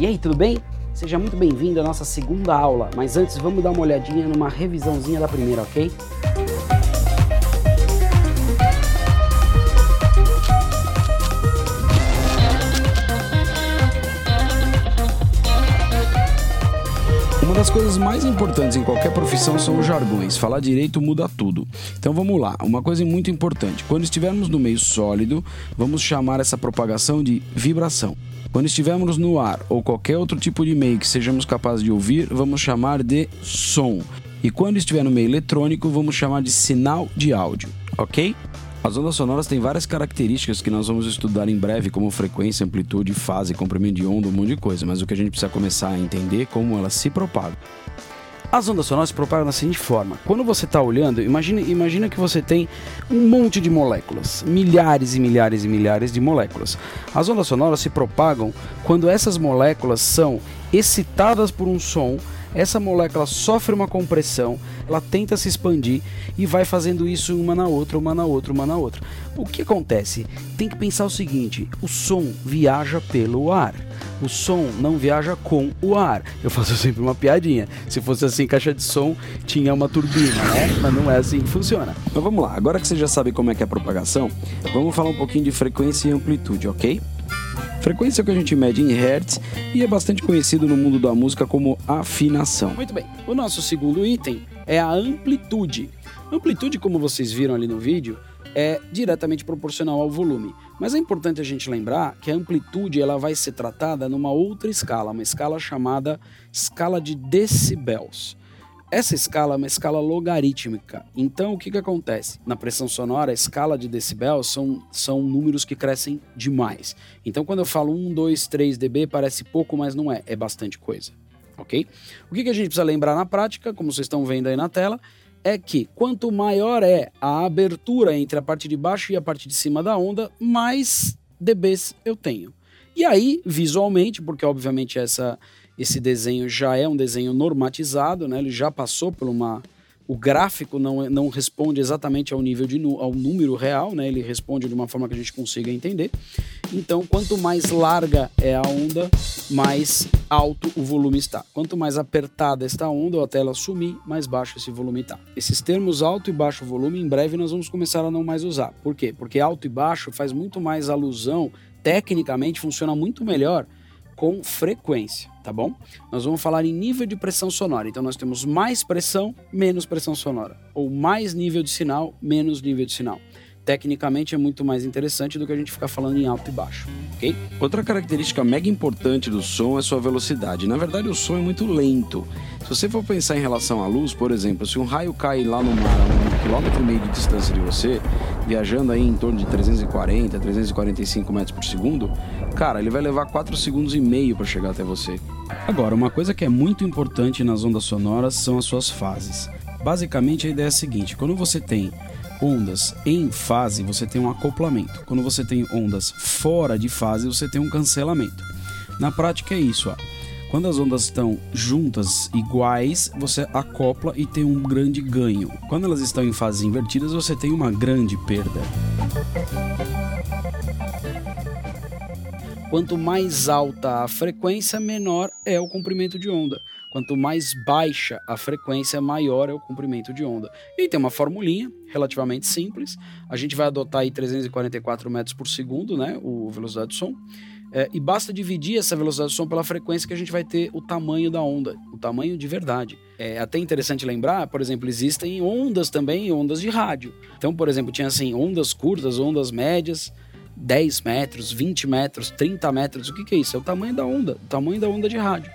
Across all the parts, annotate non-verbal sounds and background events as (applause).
E aí, tudo bem? Seja muito bem-vindo à nossa segunda aula, mas antes vamos dar uma olhadinha numa revisãozinha da primeira, ok? Uma das coisas mais importantes em qualquer profissão são os jargões. Falar direito muda tudo. Então vamos lá. Uma coisa muito importante: quando estivermos no meio sólido, vamos chamar essa propagação de vibração. Quando estivermos no ar ou qualquer outro tipo de meio que sejamos capazes de ouvir, vamos chamar de som. E quando estiver no meio eletrônico, vamos chamar de sinal de áudio, ok? As ondas sonoras têm várias características que nós vamos estudar em breve, como frequência, amplitude, fase, comprimento de onda, um monte de coisa, mas o que a gente precisa começar a entender é como elas se propagam. As ondas sonoras se propagam da seguinte forma: quando você está olhando, imagine, imagina que você tem um monte de moléculas, milhares e milhares e milhares de moléculas. As ondas sonoras se propagam quando essas moléculas são excitadas por um som essa molécula sofre uma compressão, ela tenta se expandir e vai fazendo isso uma na outra, uma na outra, uma na outra. O que acontece? Tem que pensar o seguinte: o som viaja pelo ar. O som não viaja com o ar. Eu faço (laughs) sempre uma piadinha. Se fosse assim, caixa de som tinha uma turbina, né? Mas não é assim que funciona. Então vamos lá. Agora que você já sabe como é que é a propagação, vamos falar um pouquinho de frequência e amplitude, ok? Frequência que a gente mede em hertz e é bastante conhecido no mundo da música como afinação. Muito bem. O nosso segundo item é a amplitude. Amplitude, como vocês viram ali no vídeo, é diretamente proporcional ao volume. Mas é importante a gente lembrar que a amplitude ela vai ser tratada numa outra escala, uma escala chamada escala de decibéis. Essa escala é uma escala logarítmica. Então, o que, que acontece? Na pressão sonora, a escala de decibel são, são números que crescem demais. Então, quando eu falo 1, 2, 3 dB, parece pouco, mas não é. É bastante coisa. Ok? O que, que a gente precisa lembrar na prática, como vocês estão vendo aí na tela, é que quanto maior é a abertura entre a parte de baixo e a parte de cima da onda, mais dBs eu tenho. E aí, visualmente, porque obviamente essa esse desenho já é um desenho normatizado, né? Ele já passou por uma o gráfico não, não responde exatamente ao nível de ao número real, né? Ele responde de uma forma que a gente consiga entender. Então, quanto mais larga é a onda, mais alto o volume está. Quanto mais apertada está a onda ou até ela sumir, mais baixo esse volume está. Esses termos alto e baixo volume, em breve nós vamos começar a não mais usar. Por quê? Porque alto e baixo faz muito mais alusão, tecnicamente funciona muito melhor com frequência, tá bom? Nós vamos falar em nível de pressão sonora. Então nós temos mais pressão, menos pressão sonora, ou mais nível de sinal, menos nível de sinal. Tecnicamente é muito mais interessante do que a gente ficar falando em alto e baixo, ok? Outra característica mega importante do som é sua velocidade. Na verdade, o som é muito lento. Se você for pensar em relação à luz, por exemplo, se um raio cai lá no mar a um quilômetro e meio de distância de você, viajando aí em torno de 340, 345 metros por segundo, cara, ele vai levar 4 segundos e meio para chegar até você. Agora, uma coisa que é muito importante nas ondas sonoras são as suas fases. Basicamente, a ideia é a seguinte: quando você tem ondas em fase, você tem um acoplamento. Quando você tem ondas fora de fase, você tem um cancelamento. Na prática, é isso. Ó. Quando as ondas estão juntas, iguais, você acopla e tem um grande ganho. Quando elas estão em fases invertidas, você tem uma grande perda. Quanto mais alta a frequência, menor é o comprimento de onda. Quanto mais baixa a frequência, maior é o comprimento de onda. E tem uma formulinha relativamente simples. A gente vai adotar aí 344 metros por segundo, né, o velocidade do som. É, e basta dividir essa velocidade do som pela frequência que a gente vai ter o tamanho da onda, o tamanho de verdade. É até interessante lembrar, por exemplo, existem ondas também, ondas de rádio. Então, por exemplo, tinha assim, ondas curtas, ondas médias, 10 metros, 20 metros, 30 metros. O que, que é isso? É o tamanho da onda, o tamanho da onda de rádio.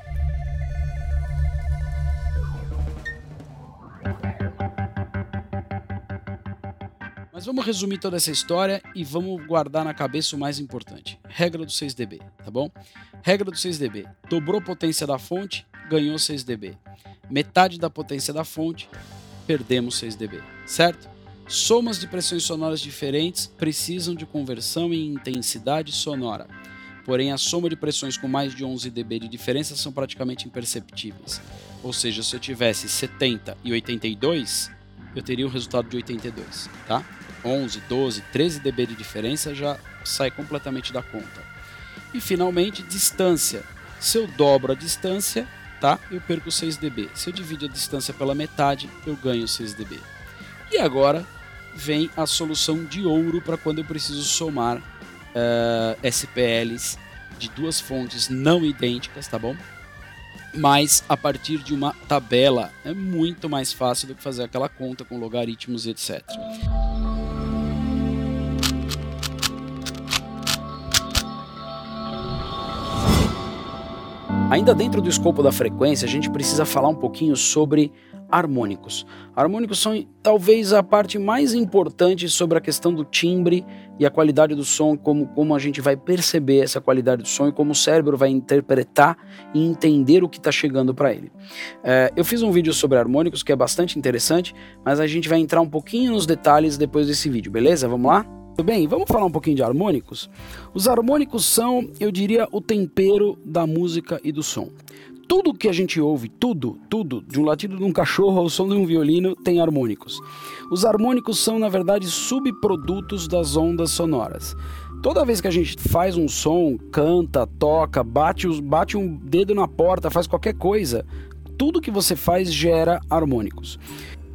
Mas vamos resumir toda essa história e vamos guardar na cabeça o mais importante. Regra do 6dB, tá bom? Regra do 6dB. Dobrou a potência da fonte, ganhou 6dB. Metade da potência da fonte, perdemos 6dB, certo? Somas de pressões sonoras diferentes precisam de conversão em intensidade sonora. Porém, a soma de pressões com mais de 11 dB de diferença são praticamente imperceptíveis. Ou seja, se eu tivesse 70 e 82, eu teria um resultado de 82, tá? 11, 12, 13 dB de diferença já sai completamente da conta. E finalmente, distância. Se eu dobro a distância, tá? Eu perco 6 dB. Se eu divido a distância pela metade, eu ganho 6 dB. E agora vem a solução de ouro para quando eu preciso somar uh, eh, SPLs de duas fontes não idênticas, tá bom? Mas a partir de uma tabela é muito mais fácil do que fazer aquela conta com logaritmos etc. Ainda dentro do escopo da frequência, a gente precisa falar um pouquinho sobre harmônicos. Harmônicos são talvez a parte mais importante sobre a questão do timbre e a qualidade do som, como, como a gente vai perceber essa qualidade do som e como o cérebro vai interpretar e entender o que está chegando para ele. É, eu fiz um vídeo sobre harmônicos que é bastante interessante, mas a gente vai entrar um pouquinho nos detalhes depois desse vídeo, beleza? Vamos lá? Tudo bem, vamos falar um pouquinho de harmônicos? Os harmônicos são, eu diria, o tempero da música e do som. Tudo que a gente ouve, tudo, tudo, de um latido de um cachorro ao som de um violino, tem harmônicos. Os harmônicos são, na verdade, subprodutos das ondas sonoras. Toda vez que a gente faz um som, canta, toca, bate, bate um dedo na porta, faz qualquer coisa, tudo que você faz gera harmônicos.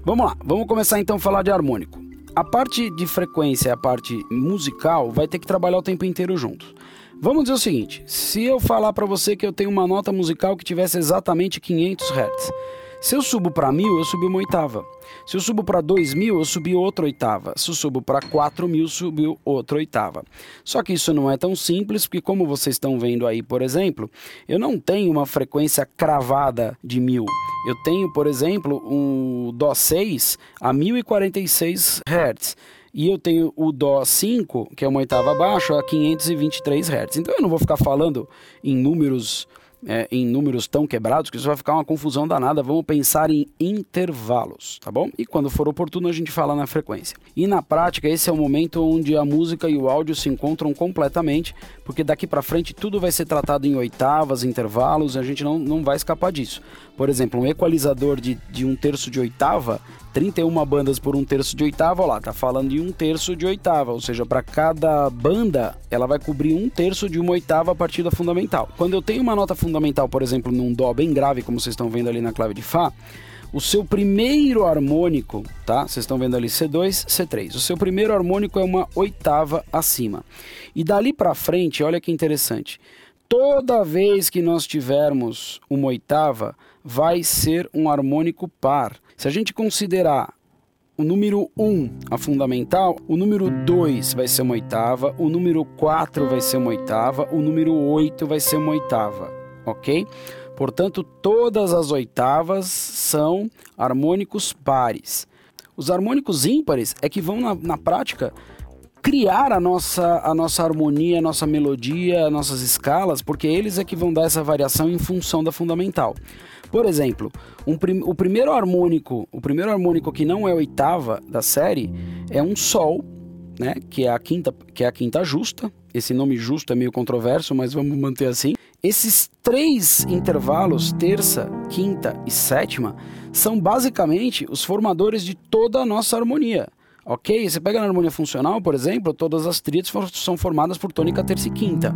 Vamos lá, vamos começar então a falar de harmônico. A parte de frequência, a parte musical, vai ter que trabalhar o tempo inteiro junto. Vamos dizer o seguinte: se eu falar para você que eu tenho uma nota musical que tivesse exatamente 500 Hz, se eu subo para 1000, eu subi uma oitava. Se eu subo para 2000, eu subi outra oitava. Se eu subo para 4000, subiu outra oitava. Só que isso não é tão simples, porque como vocês estão vendo aí, por exemplo, eu não tenho uma frequência cravada de 1000. Eu tenho, por exemplo, um Dó 6 a 1046 Hz e eu tenho o Dó 5, que é uma oitava abaixo, a 523 Hz. Então eu não vou ficar falando em números é, em números tão quebrados que isso vai ficar uma confusão danada. Vamos pensar em intervalos, tá bom? E quando for oportuno a gente fala na frequência. E na prática esse é o momento onde a música e o áudio se encontram completamente, porque daqui para frente tudo vai ser tratado em oitavas, intervalos, a gente não, não vai escapar disso. Por exemplo, um equalizador de, de um terço de oitava 31 bandas por um terço de oitava, ó lá, tá falando de um terço de oitava, ou seja, para cada banda ela vai cobrir um terço de uma oitava a partir da fundamental. Quando eu tenho uma nota fundamental, por exemplo, num Dó bem grave, como vocês estão vendo ali na clave de Fá, o seu primeiro harmônico, tá? Vocês estão vendo ali C2, C3. O seu primeiro harmônico é uma oitava acima. E dali para frente, olha que interessante. Toda vez que nós tivermos uma oitava, vai ser um harmônico par. Se a gente considerar o número 1 a fundamental, o número 2 vai ser uma oitava, o número 4 vai ser uma oitava, o número 8 vai ser uma oitava, ok? Portanto, todas as oitavas são harmônicos pares. Os harmônicos ímpares é que vão, na, na prática, criar a nossa, a nossa harmonia, a nossa melodia, as nossas escalas, porque eles é que vão dar essa variação em função da fundamental. Por exemplo, um prim o primeiro harmônico, o primeiro harmônico que não é oitava da série é um sol, né, que é a quinta, que é a quinta justa. Esse nome justo é meio controverso, mas vamos manter assim. Esses três intervalos, terça, quinta e sétima, são basicamente os formadores de toda a nossa harmonia. Ok? Você pega na harmonia funcional, por exemplo, todas as tríades são formadas por tônica, terça e quinta.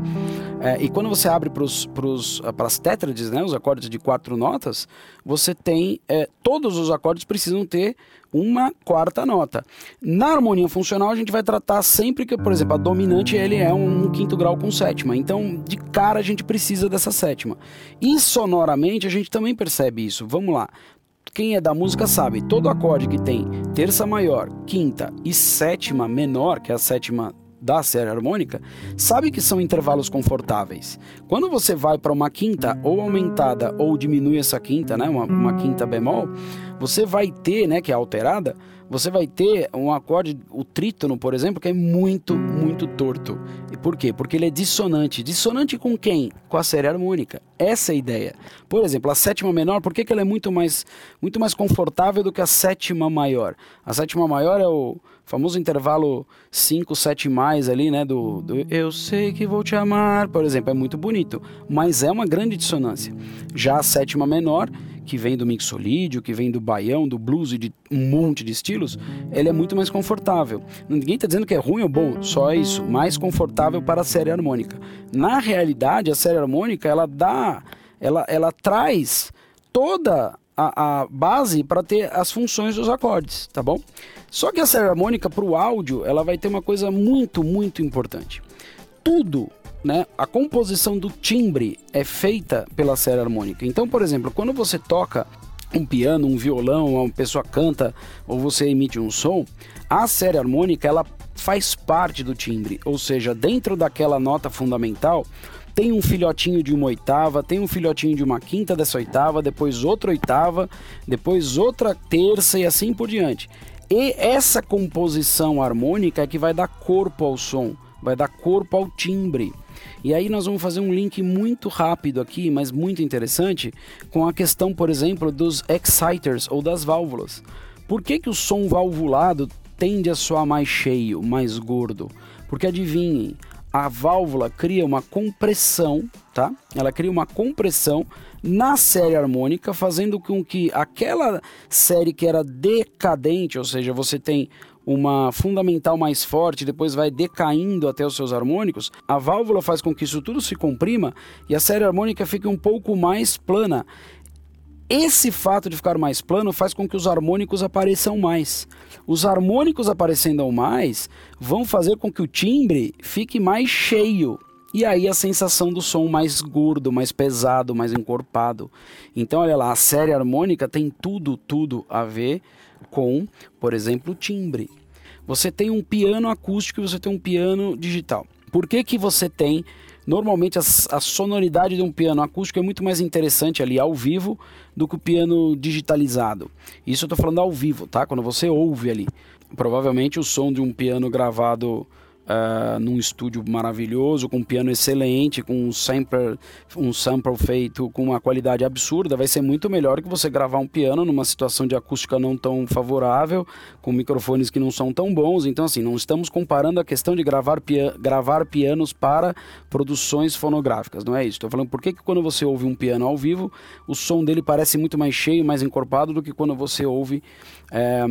É, e quando você abre para as tétrades, né, os acordes de quatro notas, você tem. É, todos os acordes precisam ter uma quarta nota. Na harmonia funcional, a gente vai tratar sempre que, por exemplo, a dominante ele é um quinto grau com sétima. Então, de cara, a gente precisa dessa sétima. E sonoramente, a gente também percebe isso. Vamos lá. Quem é da música sabe, todo acorde que tem terça maior, quinta e sétima menor, que é a sétima da série harmônica, sabe que são intervalos confortáveis. Quando você vai para uma quinta ou aumentada ou diminui essa quinta, né, uma, uma quinta bemol, você vai ter, né, que é alterada, você vai ter um acorde, o trítono, por exemplo, que é muito, muito torto. E por quê? Porque ele é dissonante. Dissonante com quem? Com a série harmônica. Essa é a ideia. Por exemplo, a sétima menor, por que, que ela é muito mais, muito mais confortável do que a sétima maior? A sétima maior é o famoso intervalo 5, 7 mais ali, né? Do, do Eu sei que vou te amar, por exemplo, é muito bonito, mas é uma grande dissonância. Já a sétima menor que vem do mixolídio, que vem do baião, do blues e de um monte de estilos, ele é muito mais confortável. Ninguém está dizendo que é ruim ou bom, só isso, mais confortável para a série harmônica. Na realidade, a série harmônica ela dá, ela, ela traz toda a, a base para ter as funções dos acordes, tá bom? Só que a série harmônica para o áudio, ela vai ter uma coisa muito, muito importante. Tudo né, a composição do timbre é feita pela série harmônica. Então, por exemplo, quando você toca um piano, um violão, uma pessoa canta ou você emite um som, a série harmônica ela faz parte do timbre, ou seja, dentro daquela nota fundamental tem um filhotinho de uma oitava, tem um filhotinho de uma quinta dessa oitava, depois outra oitava, depois outra terça e assim por diante. E essa composição harmônica é que vai dar corpo ao som, vai dar corpo ao timbre. E aí nós vamos fazer um link muito rápido aqui, mas muito interessante, com a questão, por exemplo, dos exciters ou das válvulas. Por que, que o som valvulado tende a soar mais cheio, mais gordo? Porque adivinhem, a válvula cria uma compressão, tá? Ela cria uma compressão na série harmônica, fazendo com que aquela série que era decadente, ou seja, você tem uma fundamental mais forte, depois vai decaindo até os seus harmônicos, a válvula faz com que isso tudo se comprima e a série harmônica fique um pouco mais plana. Esse fato de ficar mais plano faz com que os harmônicos apareçam mais. Os harmônicos aparecendo mais vão fazer com que o timbre fique mais cheio. E aí a sensação do som mais gordo, mais pesado, mais encorpado. Então, olha lá, a série harmônica tem tudo, tudo a ver com, por exemplo, timbre. Você tem um piano acústico e você tem um piano digital. Por que, que você tem Normalmente a, a, sonoridade de um piano acústico é muito mais interessante ali ao vivo do que o piano digitalizado. Isso eu estou falando ao vivo, tá? Quando você ouve ali. Provavelmente o som de um piano gravado uh, num estúdio maravilhoso, com um piano excelente, com um um sample feito com uma qualidade absurda, vai ser muito melhor que você gravar um piano numa situação de acústica não tão favorável, com microfones que não são tão bons. Então, assim, não estamos comparando a questão de gravar, pia gravar pianos para produções fonográficas, não é isso. Estou falando por que, que quando você ouve um piano ao vivo, o som dele parece muito mais cheio, mais encorpado do que quando você ouve é,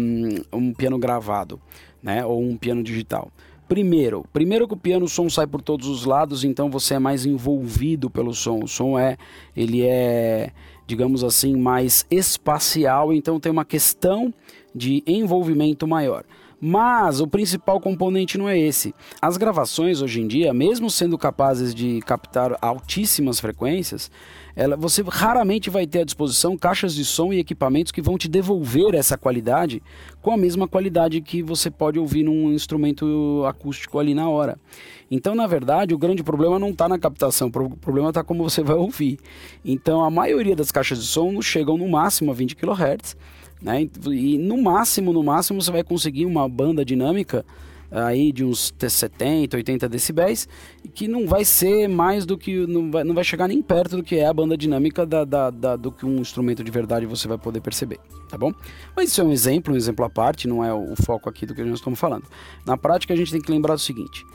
um piano gravado, né, ou um piano digital. Primeiro, primeiro que o piano o som sai por todos os lados, então você é mais envolvido pelo som. O som é, ele é, digamos assim, mais espacial, então tem uma questão de envolvimento maior. Mas o principal componente não é esse. As gravações hoje em dia, mesmo sendo capazes de captar altíssimas frequências, ela, você raramente vai ter à disposição caixas de som e equipamentos que vão te devolver essa qualidade com a mesma qualidade que você pode ouvir num instrumento acústico ali na hora. Então, na verdade, o grande problema não está na captação, o problema está como você vai ouvir. Então, a maioria das caixas de som chegam no máximo a 20 kHz, né? e no máximo, no máximo, você vai conseguir uma banda dinâmica aí de uns 70, 80 decibéis, que não vai ser mais do que. Não vai, não vai chegar nem perto do que é a banda dinâmica da, da, da, do que um instrumento de verdade você vai poder perceber, tá bom? Mas isso é um exemplo, um exemplo à parte, não é o, foco aqui do que nós estamos falando. Na prática, a gente tem que lembrar o seguinte: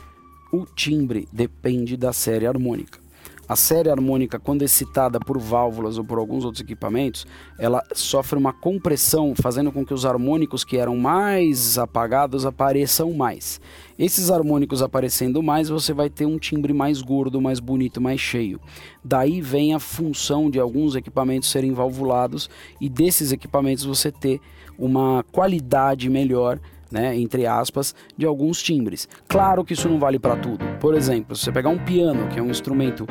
o timbre depende da série harmônica. A série harmônica, quando excitada por válvulas ou por alguns outros equipamentos, ela sofre uma compressão, fazendo com que os harmônicos que eram mais apagados apareçam mais. Esses harmônicos aparecendo mais, você vai ter um timbre mais gordo, mais bonito, mais cheio. Daí vem a função de alguns equipamentos serem valvulados e desses equipamentos você ter uma qualidade melhor né, entre aspas, de alguns timbres. Claro que isso não vale para tudo. Por exemplo, se você pegar um piano, que é um instrumento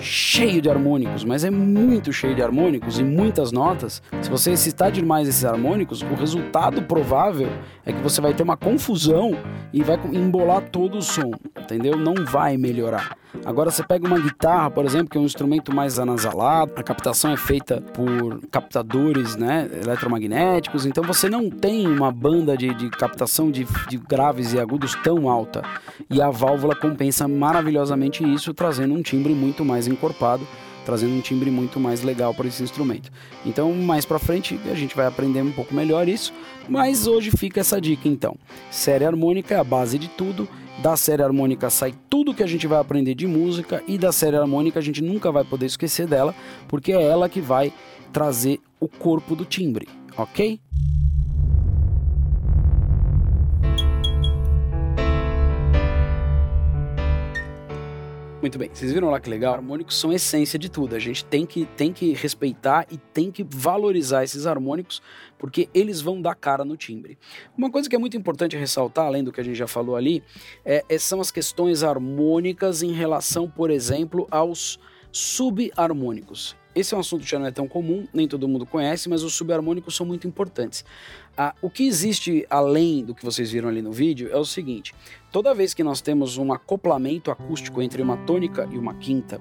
cheio de harmônicos, mas é muito cheio de harmônicos e muitas notas. Se você excitar demais esses harmônicos, o resultado provável é que você vai ter uma confusão e vai embolar todo o som, entendeu? Não vai melhorar. Agora você pega uma guitarra, por exemplo, que é um instrumento mais anasalado, a captação é feita por captadores né, eletromagnéticos, então você não tem uma banda de, de captação de, de graves e agudos tão alta. E a válvula compensa maravilhosamente isso, trazendo um timbre muito mais encorpado trazendo um timbre muito mais legal para esse instrumento. Então, mais para frente a gente vai aprender um pouco melhor isso, mas hoje fica essa dica então. Série harmônica é a base de tudo. Da série harmônica sai tudo que a gente vai aprender de música e da série harmônica a gente nunca vai poder esquecer dela, porque é ela que vai trazer o corpo do timbre, ok? Muito bem, vocês viram lá que legal? Harmônicos são essência de tudo. A gente tem que, tem que respeitar e tem que valorizar esses harmônicos, porque eles vão dar cara no timbre. Uma coisa que é muito importante ressaltar, além do que a gente já falou ali, é, é são as questões harmônicas em relação, por exemplo, aos subharmônicos. Esse é um assunto que já não é tão comum, nem todo mundo conhece, mas os subharmônicos são muito importantes. Ah, o que existe além do que vocês viram ali no vídeo é o seguinte: toda vez que nós temos um acoplamento acústico entre uma tônica e uma quinta,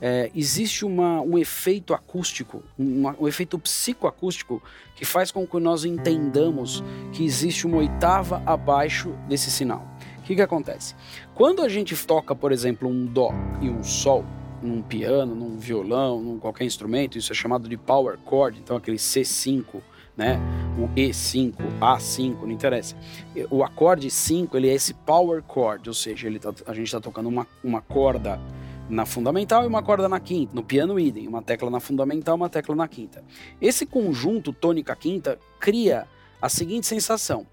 é, existe uma, um efeito acústico, uma, um efeito psicoacústico que faz com que nós entendamos que existe uma oitava abaixo desse sinal. O que, que acontece? Quando a gente toca, por exemplo, um Dó e um Sol, num piano, num violão, num qualquer instrumento, isso é chamado de power chord, então aquele C5, né? O E5, A5, não interessa. O acorde 5, ele é esse power chord, ou seja, ele tá, a gente está tocando uma, uma corda na fundamental e uma corda na quinta. No piano, idem, uma tecla na fundamental, uma tecla na quinta. Esse conjunto tônica-quinta cria a seguinte sensação.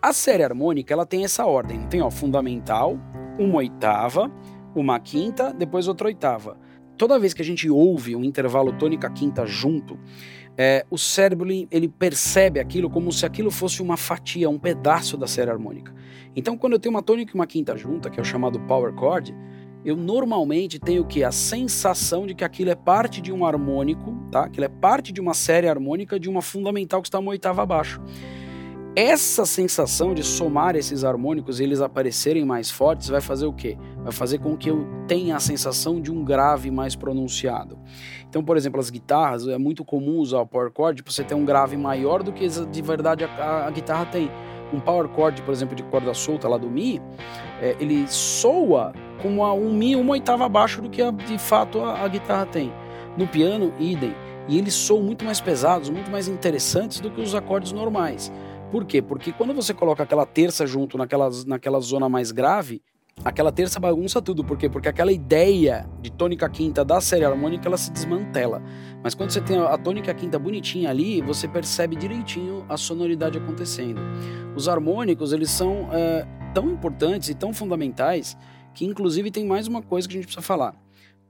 A série harmônica, ela tem essa ordem, tem ó, fundamental, uma oitava, uma quinta, depois outra oitava. Toda vez que a gente ouve um intervalo tônica quinta junto, é, o cérebro ele percebe aquilo como se aquilo fosse uma fatia, um pedaço da série harmônica. Então, quando eu tenho uma tônica e uma quinta junta, que é o chamado power chord, eu normalmente tenho que a sensação de que aquilo é parte de um harmônico, tá? Aquilo é parte de uma série harmônica de uma fundamental que está uma oitava abaixo. Essa sensação de somar esses harmônicos e eles aparecerem mais fortes vai fazer o quê? Vai fazer com que eu tenha a sensação de um grave mais pronunciado. Então, por exemplo, as guitarras, é muito comum usar o power chord para você ter um grave maior do que de verdade a, a, a, guitarra tem. Um power chord, por exemplo, de corda solta lá do Mi, é, ele soa como um Mi uma oitava abaixo do que a, de fato a, a guitarra tem. No piano, idem. E eles soam muito mais pesados, muito mais interessantes do que os acordes normais. Por quê? Porque quando você coloca aquela terça junto naquela, naquela zona mais grave, aquela terça bagunça tudo. Por quê? Porque aquela ideia de tônica quinta da série harmônica ela se desmantela. Mas quando você tem a tônica quinta bonitinha ali, você percebe direitinho a sonoridade acontecendo. Os harmônicos eles são é, tão importantes e tão fundamentais que inclusive tem mais uma coisa que a gente precisa falar.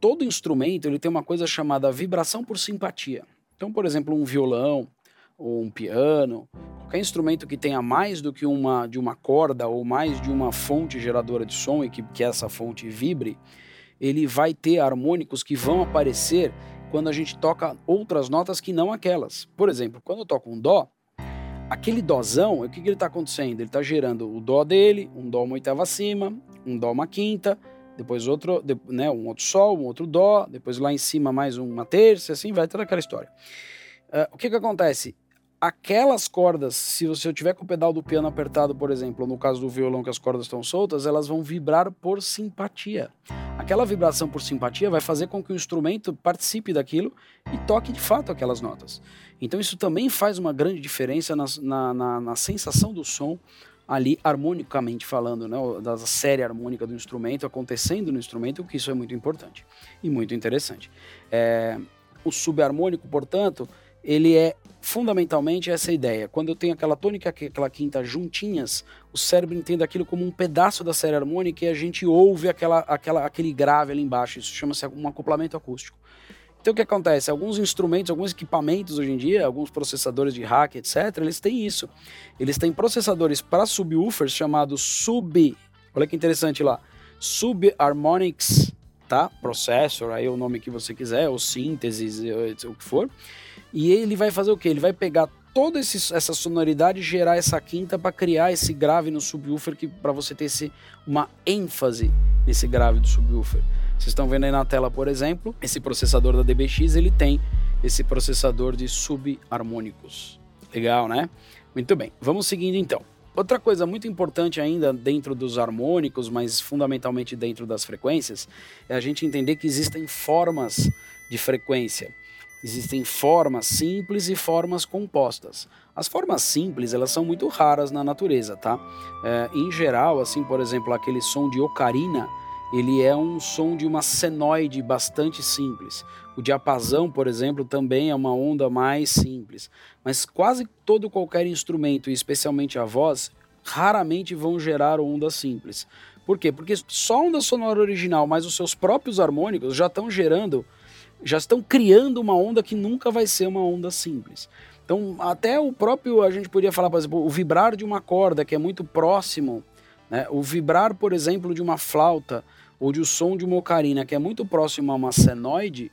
Todo instrumento ele tem uma coisa chamada vibração por simpatia. Então, por exemplo, um violão ou um piano Qualquer instrumento que tenha mais do que uma de uma corda ou mais de uma fonte geradora de som e que, que essa fonte vibre, ele vai ter harmônicos que vão aparecer quando a gente toca outras notas que não aquelas. Por exemplo, quando eu toco um dó, aquele dózão, o que, que ele está acontecendo? Ele está gerando o dó dele, um dó uma oitava acima, um dó uma quinta, depois outro, né, um outro sol, um outro dó, depois lá em cima mais uma terça, assim vai toda aquela história. Uh, o que que acontece? Aquelas cordas, se você tiver com o pedal do piano apertado, por exemplo, no caso do violão que as cordas estão soltas, elas vão vibrar por simpatia. Aquela vibração por simpatia vai fazer com que o instrumento participe daquilo e toque de fato aquelas notas. Então isso também faz uma grande diferença na, na, na, na sensação do som ali harmonicamente falando, né, da série harmônica do instrumento acontecendo no instrumento, que isso é muito importante e muito interessante. É, o subharmônico, portanto, ele é fundamentalmente essa ideia. Quando eu tenho aquela tônica e aquela quinta juntinhas, o cérebro entende aquilo como um pedaço da série harmônica e a gente ouve aquela, aquela, aquele grave ali embaixo. Isso chama-se um acoplamento acústico. Então o que acontece? Alguns instrumentos, alguns equipamentos hoje em dia, alguns processadores de hack, etc., eles têm isso. Eles têm processadores para subwoofers chamados sub. Olha que interessante lá. Subharmonics, tá? Processor, aí o nome que você quiser, ou sínteses, o que for e ele vai fazer o que? Ele vai pegar toda esse, essa sonoridade e gerar essa quinta para criar esse grave no subwoofer que para você ter esse, uma ênfase nesse grave do subwoofer. Vocês estão vendo aí na tela, por exemplo, esse processador da DBX, ele tem esse processador de subharmônicos. Legal, né? Muito bem. Vamos seguindo então. Outra coisa muito importante ainda dentro dos harmônicos, mas fundamentalmente dentro das frequências, é a gente entender que existem formas de frequência. Existem formas simples e formas compostas. As formas simples, elas são muito raras na natureza, tá? É, em geral, assim, por exemplo, aquele som de ocarina, ele é um som de uma senoide bastante simples. O diapasão, por exemplo, também é uma onda mais simples. Mas quase todo qualquer instrumento, especialmente a voz, raramente vão gerar ondas simples. Por quê? Porque só onda sonora original, mas os seus próprios harmônicos já estão gerando, já estão criando uma onda que nunca vai ser uma onda simples. Então, até o próprio, a gente podia falar, por exemplo, o vibrar de uma corda, que é muito próximo, né? o vibrar, por exemplo, de uma flauta, ou de o som de uma ocarina, que é muito próximo a uma senoide,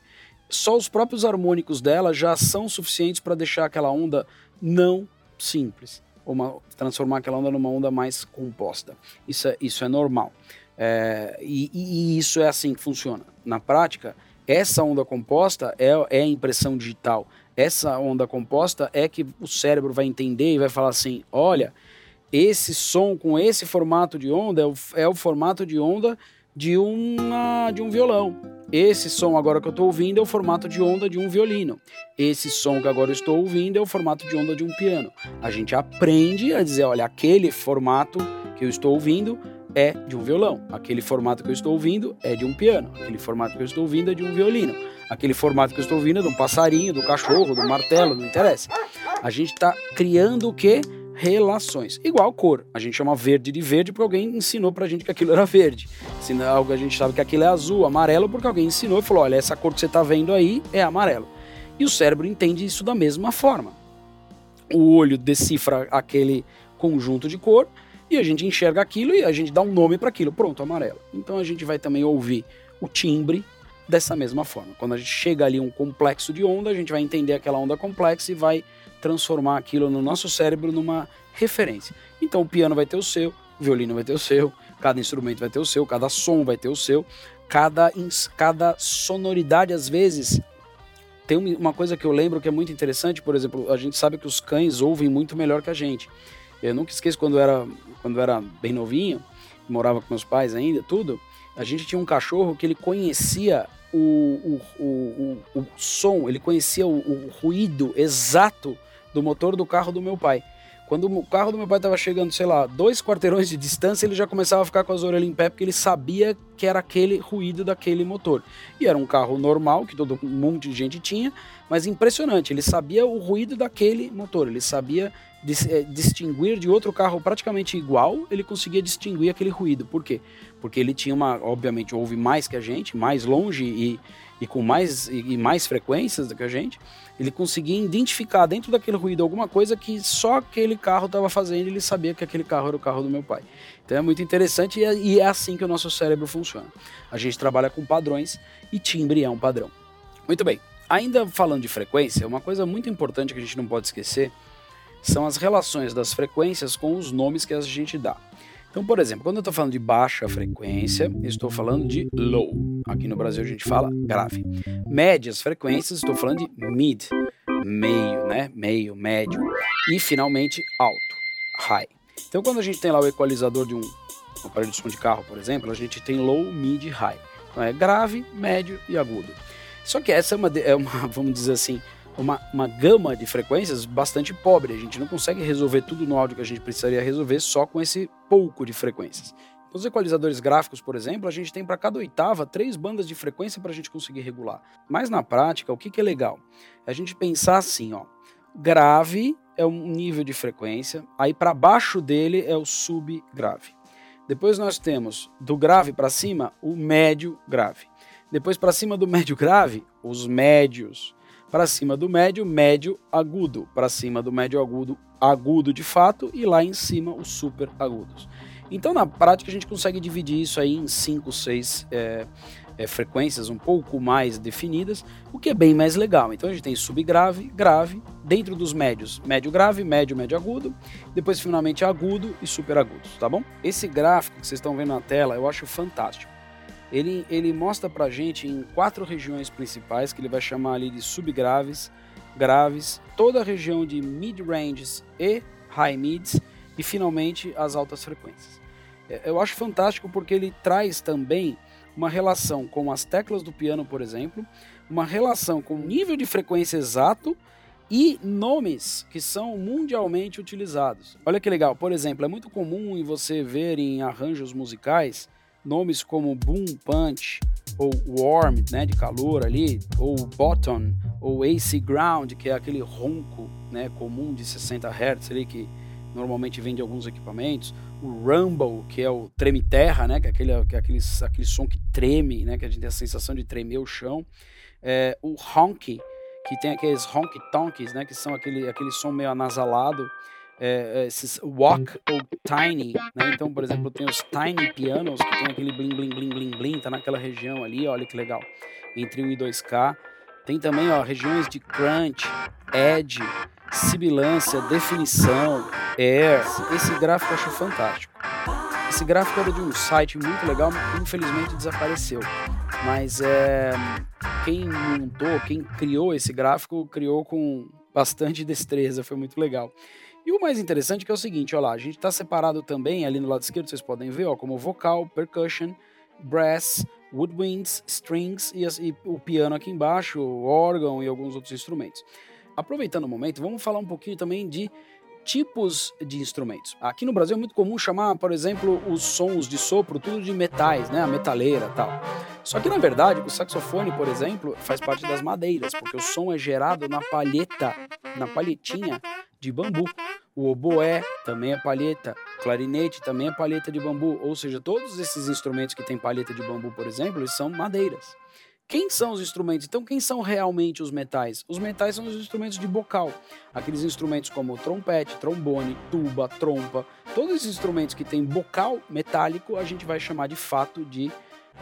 só os próprios harmônicos dela já são suficientes para deixar aquela onda não simples, uma, transformar aquela onda numa onda mais composta. Isso é, isso é normal. É, e, e, isso é assim que funciona. Na prática, essa onda composta é, é a impressão digital. Essa onda composta é que o cérebro vai entender e vai falar assim: olha, esse som com esse formato de onda é o, é o formato de onda de, uma, de um violão. Esse som agora que eu estou ouvindo é o formato de onda de um violino. Esse som que agora eu estou ouvindo é o formato de onda de um piano. A gente aprende a dizer, olha, aquele formato que eu estou ouvindo é de um violão. Aquele formato que eu estou ouvindo é de um piano. Aquele formato que eu estou ouvindo é de um violino. Aquele formato que eu estou ouvindo é de um passarinho, do cachorro, do martelo, não interessa. A gente está criando o quê? Relações. Igual cor. A gente chama verde de verde porque alguém ensinou pra gente que aquilo era verde. Se não, a gente sabe que aquilo é azul, amarelo, porque alguém ensinou e falou: olha, essa cor que você tá vendo aí é amarelo. E o cérebro entende isso da mesma forma. O olho decifra aquele conjunto de cor e a gente enxerga aquilo e a gente dá um nome para aquilo. Pronto, amarelo. Então a gente vai também ouvir o timbre dessa mesma forma. Quando a gente chega ali um complexo de onda, a gente vai entender aquela onda complexa e vai transformar aquilo no nosso cérebro numa referência. Então o piano vai ter o seu, o violino vai ter o seu, cada instrumento vai ter o seu, cada som vai ter o seu, cada, cada sonoridade às vezes tem uma coisa que eu lembro que é muito interessante, por exemplo, a gente sabe que os cães ouvem muito melhor que a gente. Eu nunca esqueço quando eu era, quando era bem novinho, morava com meus pais ainda, tudo, a gente tinha um cachorro que ele conhecia o, o, o, o, som, ele conhecia o ruído exato do motor do carro do meu pai. Quando o carro do meu pai estava chegando, sei lá, dois quarteirões de distância, ele já começava a ficar com as orelhas em pé, porque ele sabia que era aquele ruído daquele motor. E era um carro normal, que todo um monte de gente tinha, mas impressionante, ele sabia o ruído daquele motor, ele sabia eh, distinguir de outro carro praticamente igual, ele conseguia distinguir aquele ruído. Por quê? Porque ele tinha uma, obviamente, ouve mais que a gente, mais longe e, e com mais e, mais frequências do que a gente ele conseguia identificar dentro daquele ruído alguma coisa que só aquele carro estava fazendo e ele sabia que aquele carro era o carro do meu pai. Então é muito interessante e é, e é assim que o nosso cérebro funciona. A gente trabalha com padrões e timbre é um padrão. Muito bem, ainda falando de frequência, uma coisa muito importante que a gente não pode esquecer são as relações das frequências com os nomes que a gente dá. Então, por exemplo, quando eu estou falando de baixa frequência, estou falando de low. Aqui no Brasil a gente fala grave. Médias frequências, estou falando de mid, meio, né? Meio, médio. E finalmente alto, high. Então, quando a gente tem lá o equalizador de um, aparelho de som de carro, por exemplo, a gente tem low, mid, high. Então é grave, médio e agudo. Só que essa é uma, é uma (laughs) vamos dizer assim, uma, uma gama de frequências bastante pobre. A gente não consegue resolver tudo no áudio que a gente precisaria resolver só com esse pouco de frequências. Nos equalizadores gráficos, por exemplo, a gente tem para cada oitava três bandas de frequência para a gente conseguir regular. Mas na prática, o que, que é legal? É a gente pensar assim, ó, grave é um nível de frequência, aí para baixo dele é o subgrave. Depois nós temos do grave para cima o médio grave. Depois para cima do (laughs) médio grave, os médios para cima do médio, médio agudo, para cima do médio agudo, agudo de fato, e lá em cima os super agudos. Então, na prática, a gente consegue dividir isso aí em 5, 6 é, é, frequências um pouco mais definidas, o que é bem mais legal. Então, a gente tem subgrave, grave, dentro dos médios, médio grave, médio, médio agudo, depois finalmente agudo e super agudos, tá bom? Esse gráfico que vocês estão vendo na tela eu acho fantástico ele, ele mostra pra gente em quatro regiões principais, que ele vai chamar ali de subgraves, graves, toda a região de mid-ranges e high mids, e finalmente as altas frequências. É, eu acho fantástico porque ele traz também uma relação com as teclas do piano, por exemplo, uma relação com o nível de frequência exato e nomes que são mundialmente utilizados. Olha que legal, por exemplo, é muito comum em você ver em arranjos musicais nomes como boom punch ou warm, né, de calor ali, ou bottom, ou AC ground, que é aquele ronco, né, comum de 60 Hz ali que normalmente vem de alguns equipamentos, o rumble, que é o treme terra, né, que é aquele, que é aquele, aquele som que treme, né, que a gente tem a sensação de tremer o chão, é, o honky, que tem aqueles honky tonks, né, que são aquele, aquele som meio anasalado, é, é, esses walk ou tiny, né? Então, por exemplo, tem os tiny pianos que tem aquele bling bling bling bling bling, tá naquela região ali, olha que legal, entre 1 e 2K. Tem também, ó, regiões de crunch, edge, sibilância, definição, air. Esse gráfico eu acho fantástico. Esse gráfico era de um site muito legal, infelizmente desapareceu. Mas é, quem montou, quem criou esse gráfico, criou com bastante destreza, foi muito legal. E o mais interessante é, é o seguinte, olha lá, a gente está separado também ali no lado esquerdo, vocês podem ver, ó, como vocal, percussion, brass, woodwinds, strings e, e o piano aqui embaixo, o órgão e alguns outros instrumentos. Aproveitando o momento, vamos falar um pouquinho também de tipos de instrumentos. Aqui no Brasil é muito comum chamar, por exemplo, os sons de sopro tudo de metais, né, a metaleira, tal. Só que na verdade, o saxofone, por exemplo, faz parte das madeiras, porque o som é gerado na palheta, na palhetinha de bambu. O oboé também é palheta, clarinete também é palheta de bambu, ou seja, todos esses instrumentos que têm palheta de bambu, por exemplo, são madeiras. Quem são os instrumentos? Então, quem são realmente os metais? Os metais são os instrumentos de bocal. Aqueles instrumentos como trompete, trombone, tuba, trompa. Todos esses instrumentos que têm bocal metálico, a gente vai chamar de fato de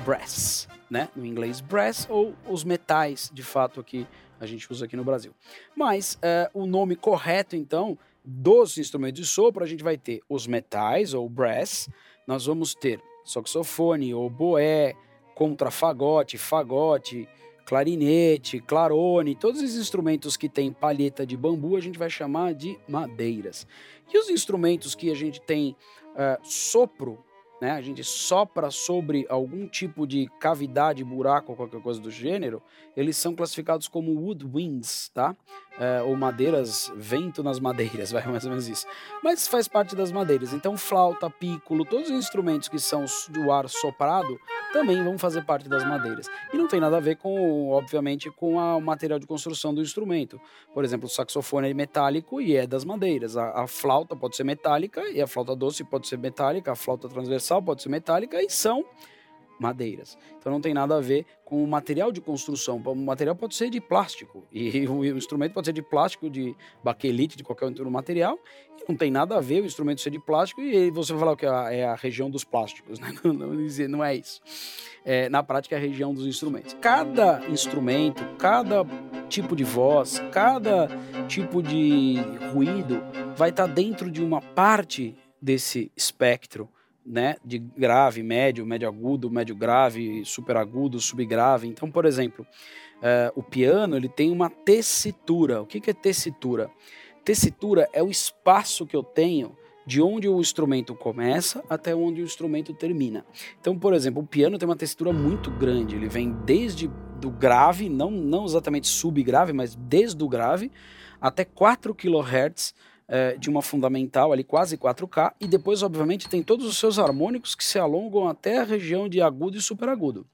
brass, né? No inglês brass ou os metais, de fato aqui a gente usa aqui no Brasil. Mas é, o nome correto, então, dos instrumentos de sopro, a gente vai ter os metais, ou brass, nós vamos ter saxofone, oboé, contrafagote, fagote, clarinete, clarone, todos os instrumentos que tem palheta de bambu a gente vai chamar de madeiras. E os instrumentos que a gente tem uh, sopro, né, a gente sopra sobre algum tipo de cavidade, buraco qualquer coisa do gênero, eles são classificados como woodwinds, tá? É, ou madeiras, vento nas madeiras, (laughs) vai mais ou menos isso. Mas faz parte das madeiras. Então, flauta, pícolo, todos os instrumentos que são do ar soprado também vão fazer parte das madeiras. E não tem nada a ver com, obviamente, com a, o material de construção do instrumento. Por exemplo, o saxofone é metálico e é das madeiras. A, a flauta pode ser metálica e a flauta doce pode ser metálica, a flauta transversal pode ser metálica e são madeiras. Então não tem nada a ver com o material de construção. O material pode ser de plástico e (laughs) o instrumento pode ser de plástico, de baquelite, de qualquer outro material. E não tem nada a ver o instrumento ser de plástico e você vai falar que é a região dos plásticos. Né? (laughs) Não, não, não é isso. É, na prática é a região dos instrumentos. Cada instrumento, cada tipo de voz, cada tipo de ruído vai estar dentro de uma parte desse espectro né, de grave, médio, médio agudo, médio grave, super agudo, subgrave. Então, por exemplo, uh, o piano ele tem uma tessitura. O que, que é tessitura? Tessitura é o espaço que eu tenho de onde o instrumento começa até onde o instrumento termina. Então, por exemplo, o piano tem uma textura muito grande. Ele vem desde do grave, não, não exatamente subgrave, mas desde o grave até 4 kHz é, de uma fundamental ali quase 4K e depois obviamente tem todos os seus harmônicos que se alongam até a região de agudo e superagudo.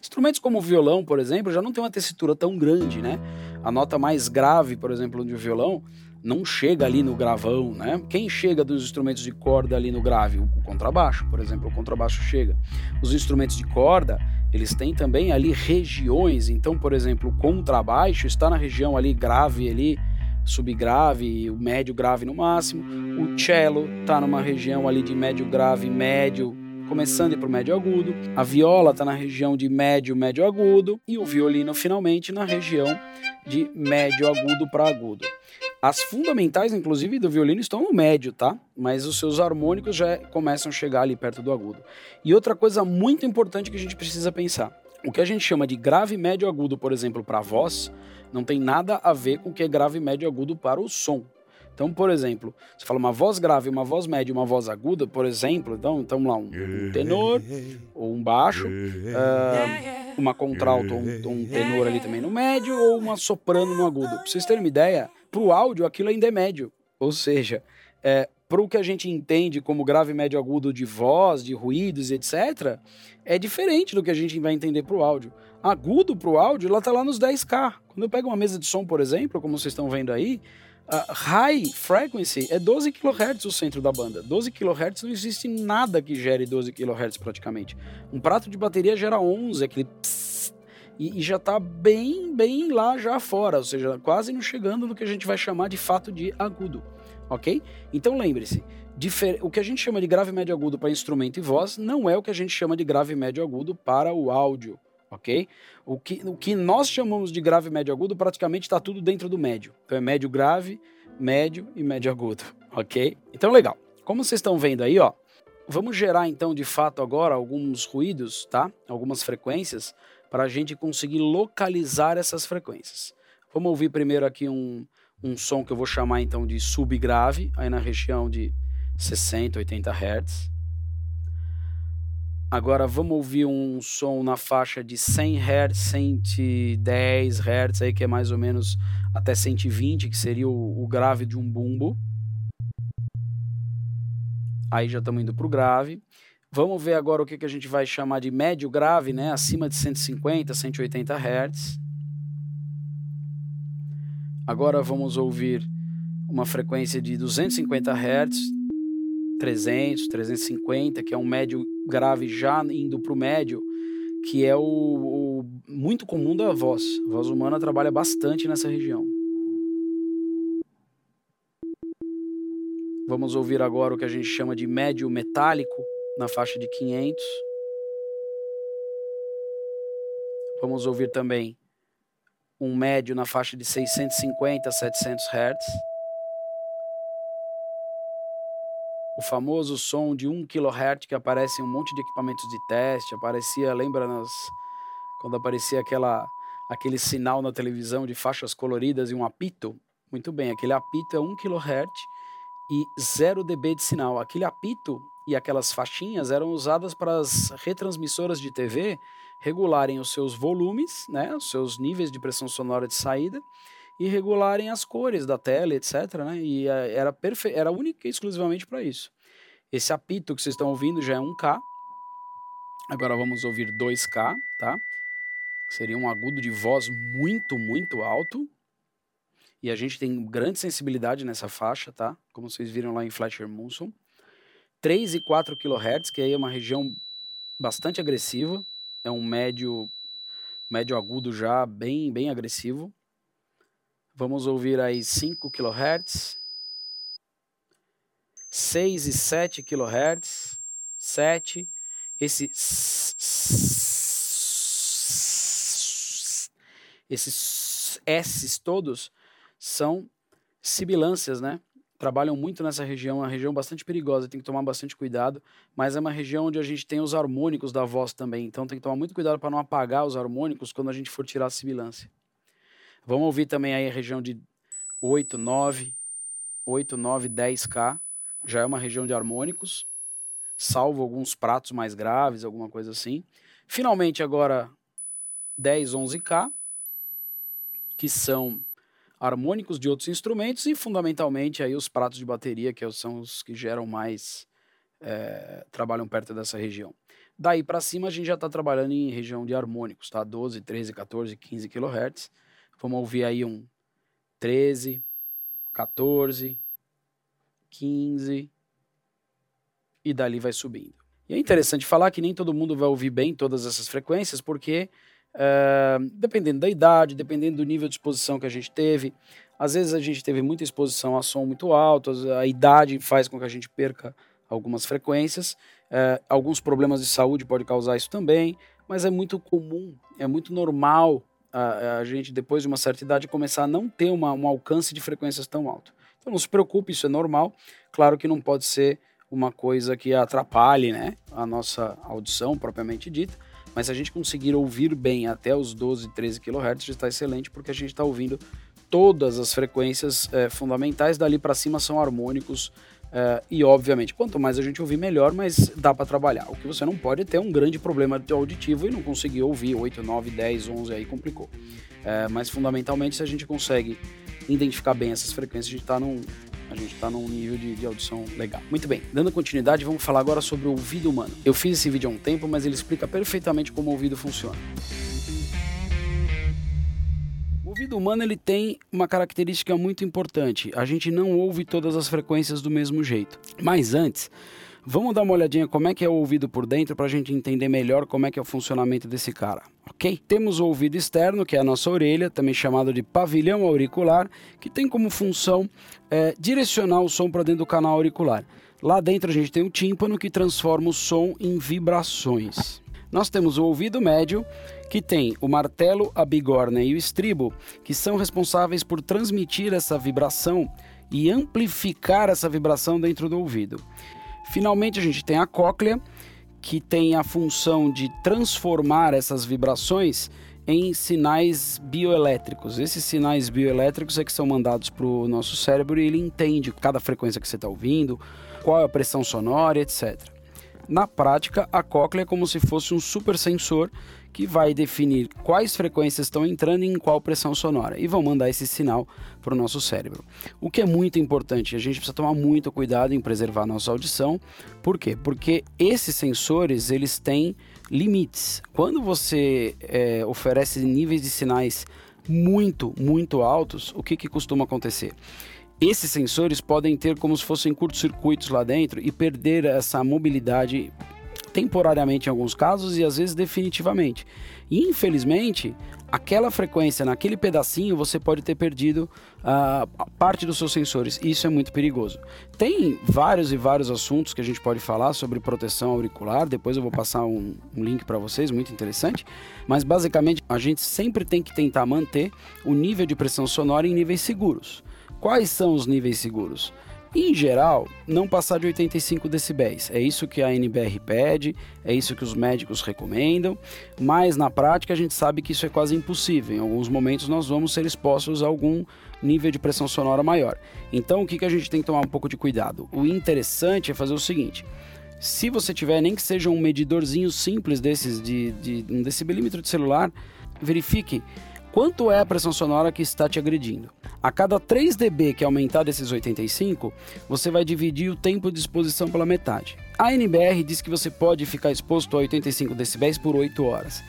Instrumentos como o violão, por exemplo, já não tem uma tessitura tão grande, né? A nota mais grave, por exemplo, de um violão não chega ali no gravão, né? Quem chega dos instrumentos de corda ali no grave? O contrabaixo, por exemplo, o contrabaixo chega. Os instrumentos de corda, eles têm também ali regiões. Então, por exemplo, o contrabaixo está na região ali grave ali subgrave, o médio grave no máximo. O cello está numa região ali de médio grave, médio, começando para o médio agudo. A viola está na região de médio, médio agudo. E o violino, finalmente, na região de médio agudo para agudo. As fundamentais, inclusive, do violino estão no médio, tá? Mas os seus harmônicos já começam a chegar ali perto do agudo. E outra coisa muito importante que a gente precisa pensar: o que a gente chama de grave, médio, agudo, por exemplo, para a voz, não tem nada a ver com o que é grave, médio, agudo para o som. Então, por exemplo, você fala uma voz grave, uma voz média, uma voz aguda, por exemplo, então, então lá, um, um tenor ou um baixo, uh, uma contralto ou um, um, tenor ali também no médio ou uma soprano no agudo. Pra vocês terem uma ideia, pro áudio aquilo ainda é médio. Ou seja, é, para o que a gente entende como grave, médio, agudo de voz, de ruídos, etc., é diferente do que a gente vai entender para o áudio. Agudo para o áudio, ela está lá nos 10K. Quando eu pego uma mesa de som, por exemplo, como vocês estão vendo aí, high frequency é 12 kHz o centro da banda. 12 kHz não existe nada que gere 12 kHz praticamente. Um prato de bateria gera 11, aquele psss, e, e, já está bem, bem lá já fora, ou seja, quase não chegando no que a gente vai chamar de fato de agudo, ok? Então lembre-se, o que a gente chama de grave médio agudo para instrumento e voz não é o que a gente chama de grave médio agudo para o áudio ok? O que, o que nós chamamos de grave, médio, agudo, praticamente está tudo dentro do médio. Então é médio grave, médio e médio agudo, (laughs) ok? Então legal. Como vocês estão vendo aí, ó, vamos gerar então de fato agora alguns ruídos, tá? Algumas frequências para a gente conseguir localizar essas frequências. Vamos ouvir primeiro aqui um, um som que eu vou chamar então de subgrave, aí na região de 60, 80 Hz. Agora vamos ouvir um som na faixa de 100 Hz, 110 Hz, aí que é mais ou menos até 120, que seria o, grave de um bumbo. Aí já estamos indo para o grave. Vamos ver agora o que, que a gente vai chamar de médio grave, né? acima de 150, 180 Hz. Agora vamos ouvir uma frequência de 250 Hz, 300, 350, que é um médio grave já indo para o médio, que é o, o, muito comum da voz. A voz humana trabalha bastante nessa região. Vamos ouvir agora o que a gente chama de médio metálico, na faixa de 500. Vamos ouvir também um médio na faixa de 650 a 700 Hz. O famoso som de 1 kHz que aparece em um monte de equipamentos de teste, aparecia, lembra nas, quando aparecia aquela aquele sinal na televisão de faixas coloridas e um apito? Muito bem, aquele apito é 1 kHz e 0 dB de sinal. Aquele apito e aquelas faixinhas eram usadas para as retransmissoras de TV regularem os seus volumes, né, os seus níveis de pressão sonora de saída e regularem as cores da tela, etc. Né? E eh, era, perfe... era única e exclusivamente para isso. Esse apito que vocês estão ouvindo já é 1K. Agora vamos ouvir 2K, tá? Seria um agudo de voz muito, muito alto. E a gente tem grande sensibilidade nessa faixa, tá? Como vocês viram lá em Fletcher Munson. 3 e 4 kHz, que aí é uma região bastante agressiva. É um médio, médio agudo já bem, bem agressivo. Vamos ouvir aí 5 kHz, 6 e 7 kHz, 7, esse esses S's todos são sibilâncias, né? Trabalham muito nessa região, é uma região bastante perigosa, tem que tomar bastante cuidado, mas é uma região onde a gente tem os harmônicos da voz também, então tem que tomar muito cuidado para não apagar os harmônicos quando a gente for tirar a sibilância. Vamos ouvir também aí a região de 8, 9, 8, 9, 10K. Já é uma região de harmônicos, salvo alguns pratos mais graves, alguma coisa assim. Finalmente agora 10, 11K, que são harmônicos de outros instrumentos e fundamentalmente aí os pratos de bateria, que são os que geram mais, é, trabalham perto dessa região. Daí para cima a gente já está trabalhando em região de harmônicos, tá? 12, 13, 14, 15 kHz. Vamos ouvir aí um 13, 14, 15 e dali vai subindo. E é interessante falar que nem todo mundo vai ouvir bem todas essas frequências, porque uh, dependendo da idade, dependendo do nível de exposição que a gente teve, às vezes a gente teve muita exposição a som muito alto, a idade faz com que a gente perca algumas frequências, uh, alguns problemas de saúde podem causar isso também, mas é muito comum, é muito normal a, a, gente, depois de uma certa idade, começar a não ter uma, um alcance de frequências tão alto. Então não se preocupe, isso é normal. Claro que não pode ser uma coisa que atrapalhe né, a nossa audição propriamente dita, mas se a gente conseguir ouvir bem até os 12, 13 kHz já está excelente, porque a gente está ouvindo todas as frequências é, fundamentais, dali para cima são harmônicos. É, e obviamente, quanto mais a gente ouvir, melhor, mas dá para trabalhar. O que você não pode é ter um grande problema auditivo e não conseguir ouvir 8, 9, 10, 11, aí complicou. É, mas fundamentalmente, se a gente consegue identificar bem essas frequências, a gente está num, está num nível de, de, audição legal. Muito bem, dando continuidade, vamos falar agora sobre o ouvido humano. Eu fiz esse vídeo há um tempo, mas ele explica perfeitamente como o ouvido funciona. O ouvido humano ele tem uma característica muito importante. A gente não ouve todas as frequências do mesmo jeito. Mas antes, vamos dar uma olhadinha como é que é o ouvido por dentro para a gente entender melhor como é que é o funcionamento desse cara ok? Temos o ouvido externo, que é a nossa orelha, também chamado de pavilhão auricular, que tem como função é, direcionar o som para dentro do canal auricular. Lá dentro a gente tem o tímpano, que transforma o som em vibrações. Nós temos o ouvido médio, que tem o martelo, a bigorna e o estribo, que são responsáveis por transmitir essa vibração e amplificar essa vibração dentro do ouvido. Finalmente, a gente tem a cóclea, que tem a função de transformar essas vibrações em sinais bioelétricos. Esses sinais bioelétricos é que são mandados para o nosso cérebro e ele entende cada frequência que você está ouvindo, qual é a pressão sonora, etc. Na prática, a cóclea é como se fosse um super sensor que vai definir quais frequências estão entrando e em qual pressão sonora e vão mandar esse sinal para o nosso cérebro. O que é muito importante, a gente precisa tomar muito cuidado em preservar nossa audição. Por quê? Porque esses sensores eles têm limites. Quando você é, oferece níveis de sinais muito, muito altos, o que, que costuma acontecer? Esses sensores podem ter como se fossem curtos-circuitos lá dentro e perder essa mobilidade temporariamente em alguns casos e às vezes definitivamente. E, infelizmente, aquela frequência naquele pedacinho você pode ter perdido uh, parte dos seus sensores. E isso é muito perigoso. Tem vários e vários assuntos que a gente pode falar sobre proteção auricular. Depois eu vou passar um, um link para vocês, muito interessante. Mas basicamente a gente sempre tem que tentar manter o nível de pressão sonora em níveis seguros. Quais são os níveis seguros? Em geral, não passar de 85 decibéis. É isso que a NBR pede, é isso que os médicos recomendam, mas na prática a gente sabe que isso é quase impossível. Em alguns momentos nós vamos ser expostos a algum nível de pressão sonora maior. Então o que, que a gente tem que tomar um pouco de cuidado? O interessante é fazer o seguinte. Se você tiver nem que seja um medidorzinho simples desses de, de um decibelímetro de celular, verifique quanto é a pressão sonora que está te agredindo. A cada 3 dB que aumentar desses 85, você vai dividir o tempo de exposição pela metade. A NBR diz que você pode ficar exposto a 85 decibéis por 8 horas.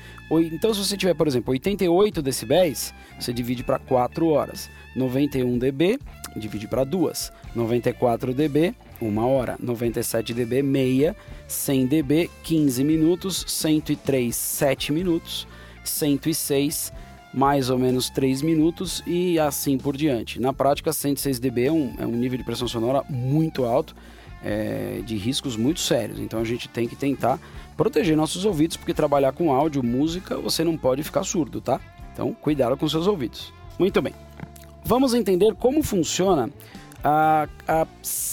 Então, se você tiver, por exemplo, 88 decibéis, você divide para 4 horas. 91 dB, divide para 2. 94 dB, 1 hora. 97 dB, meia. 100 dB, 15 minutos. 103, 7 minutos. 106, mais ou menos 3 minutos e assim por diante. Na prática, 106 dB é um, é um nível de pressão sonora muito alto, é, de riscos muito sérios. Então a gente tem que tentar proteger nossos ouvidos, porque trabalhar com áudio, música, você não pode ficar surdo, tá? Então cuidado com seus ouvidos. Muito bem. Vamos entender como funciona a, a,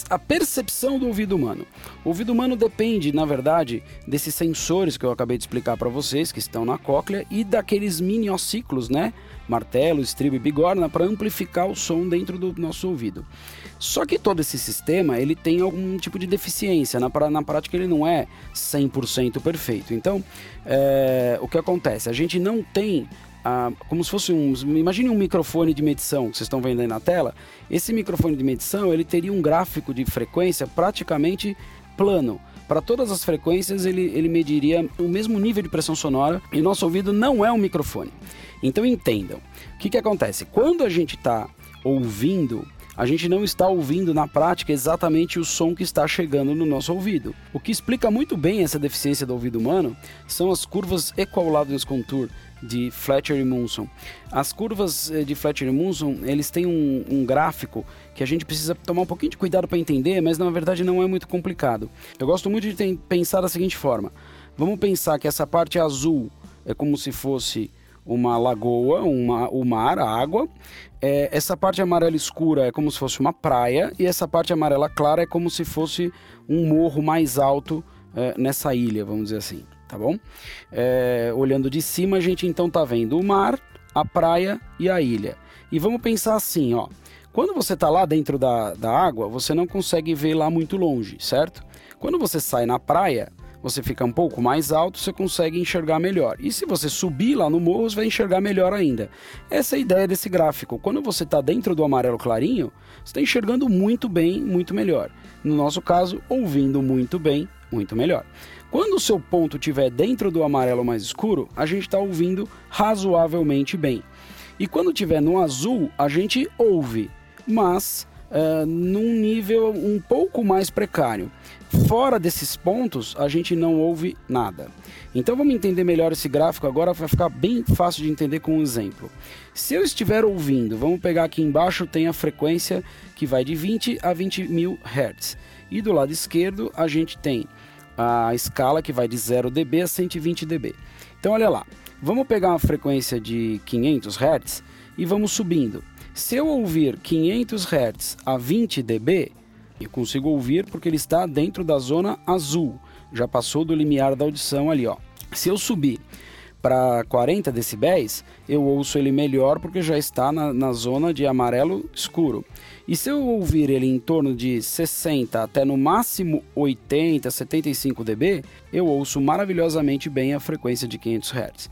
a, percepção do ouvido humano. O ouvido humano depende, na verdade, desses sensores que eu acabei de explicar para vocês, que estão na cóclea, e daqueles mini ossículos, né? Martelo, estribo e bigorna, para amplificar o som dentro do nosso ouvido. Só que todo esse sistema, ele tem algum tipo de deficiência, na, na prática ele não é 100% perfeito. Então, é, o que acontece? A gente não tem ah, como se fosse um. Imagine um microfone de medição que vocês estão vendo aí na tela. Esse microfone de medição ele teria um gráfico de frequência praticamente plano. Para todas as frequências, ele, ele mediria o mesmo nível de pressão sonora e nosso ouvido não é um microfone. Então entendam. O que, que acontece? Quando a gente está ouvindo a gente não está ouvindo na prática exatamente o som que está chegando no nosso ouvido. O que explica muito bem essa deficiência do ouvido humano são as curvas Equal Contour de Fletcher e Munson. As curvas eh, de Fletcher e Munson, eles têm um, um gráfico que a gente precisa tomar um pouquinho de cuidado para entender, mas na verdade não é muito complicado. Eu gosto muito de ter, pensar da seguinte forma. Vamos pensar que essa parte azul é como se fosse uma lagoa, uma, o mar, a água. É, essa parte amarela escura é como se fosse uma praia e essa parte amarela clara é como se fosse um morro mais alto é, nessa ilha, vamos dizer assim, tá bom? É, olhando de cima, a gente então tá vendo o mar, a praia e a ilha. E vamos pensar assim, ó. Quando você está lá dentro da, da água, você não consegue ver lá muito longe, certo? Quando você sai na praia, você fica um pouco mais alto, você consegue enxergar melhor. E se você subir lá no morro, você vai enxergar melhor ainda. Essa é a ideia desse gráfico. Quando você está dentro do amarelo clarinho, você está enxergando muito bem, muito melhor. No nosso caso, ouvindo muito bem, muito melhor. Quando o seu ponto estiver dentro do amarelo mais escuro, a gente está ouvindo razoavelmente bem. E quando estiver no azul, a gente ouve, mas uh, num nível um pouco mais precário. Fora desses pontos, a gente não ouve nada. Então vamos entender melhor esse gráfico agora, vai ficar bem fácil de entender com um exemplo. Se eu estiver ouvindo, vamos pegar aqui embaixo, tem a frequência que vai de 20 a 20 mil Hz. E do lado esquerdo a gente tem a escala que vai de 0 dB a 120 dB. Então olha lá, vamos pegar uma frequência de 500 Hz e vamos subindo. Se eu ouvir 500 Hz a 20 dB, eu consigo ouvir porque ele está dentro da zona azul, já passou do limiar da audição ali, ó. Se eu subir para 40 decibéis, eu ouço ele melhor porque já está na, na, zona de amarelo escuro. E se eu ouvir ele em torno de 60 até no máximo 80, 75 dB, eu ouço maravilhosamente bem a frequência de 500 Hz.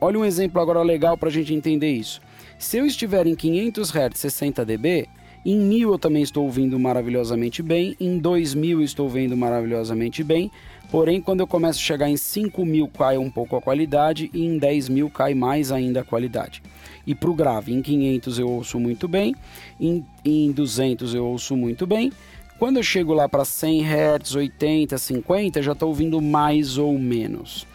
Olha um exemplo agora legal para a gente entender isso. Se eu estiver em 500 Hz 60 dB, em 1000 eu também estou ouvindo maravilhosamente bem, em 2000 estou ouvindo maravilhosamente bem, porém quando eu começo a chegar em 5000 cai um pouco a qualidade e em 10.000 cai mais ainda a qualidade. E para o grave, em 500 eu ouço muito bem, em, em 200 eu ouço muito bem, quando eu chego lá para 100 Hz, 80, 50, já estou ouvindo mais ou menos.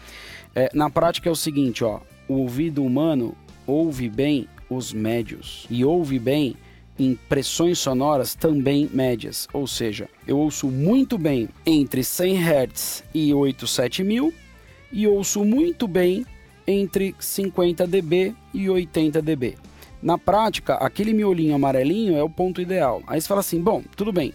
É, na prática é o seguinte, ó, o ouvido humano ouve bem os médios e ouve bem em pressões sonoras também médias, ou seja, eu ouço muito bem entre 100 Hz e 87 mil e ouço muito bem entre 50 dB e 80 dB. Na prática, aquele miolinho amarelinho é o ponto ideal. Aí você fala assim: bom, tudo bem,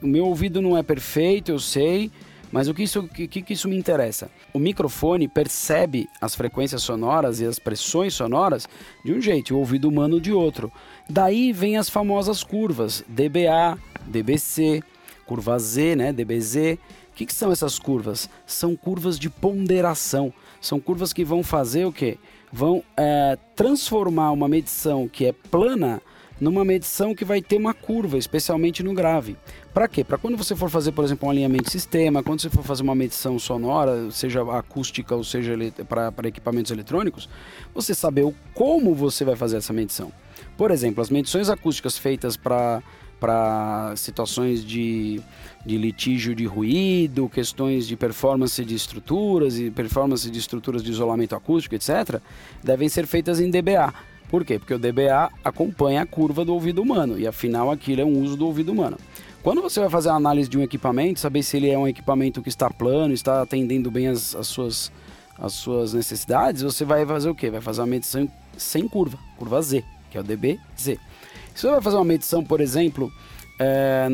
o meu ouvido não é perfeito, eu sei, mas o que isso, que, que isso me interessa? O microfone percebe as frequências sonoras e as pressões sonoras de um jeito, o ouvido humano de outro. Daí vem as famosas curvas DBA, DBC, curva Z, né, DBZ. O que, que são essas curvas? São curvas de ponderação. São curvas que vão fazer o quê? Vão é, transformar uma medição que é plana numa medição que vai ter uma curva, especialmente no grave. Para quê? Para quando você for fazer, por exemplo, um alinhamento de sistema, quando você for fazer uma medição sonora, seja acústica ou seja para equipamentos eletrônicos, você saber o, como você vai fazer essa medição. Por exemplo, as medições acústicas feitas para para situações de, de litígio de ruído, questões de performance de estruturas e performance de estruturas de isolamento acústico, etc., devem ser feitas em dBA. Por quê? Porque o dBA acompanha a curva do ouvido humano e afinal aquilo é um uso do ouvido humano. Quando você vai fazer a análise de um equipamento, saber se ele é um equipamento que está plano, está atendendo bem as, as suas, as suas necessidades, você vai fazer o quê? Vai fazer uma medição sem curva, curva Z, que é o dBZ. Se você vai fazer uma medição, por exemplo, é,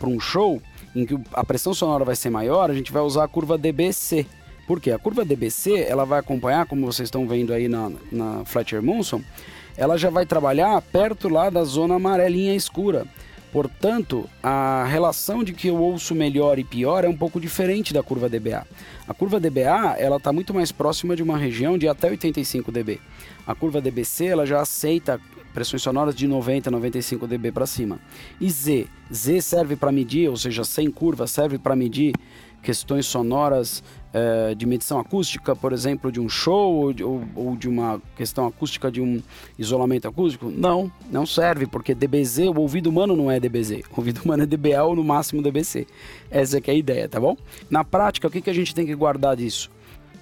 para um show em que a pressão sonora vai ser maior, a gente vai usar a curva dBC, porque a curva DBC ela vai acompanhar, como vocês estão vendo aí na, na Fletcher Munson, ela já vai trabalhar perto lá da zona amarelinha escura. Portanto, a relação de que eu ouço melhor e pior é um pouco diferente da curva DBA. A curva DBA ela está muito mais próxima de uma região de até 85 dB. A curva DBC ela já aceita pressões sonoras de 90 a 95 dB para cima. E Z, Z serve para medir, ou seja, sem curva serve para medir questões sonoras é, de medição acústica, por exemplo, de um show ou de, ou, ou de, uma questão acústica de um isolamento acústico? Não, não serve, porque DBZ, o ouvido humano não é DBZ. O ouvido humano é DBA ou no máximo DBC. Essa é a ideia, tá bom? Na prática, o que, que a gente tem que guardar disso?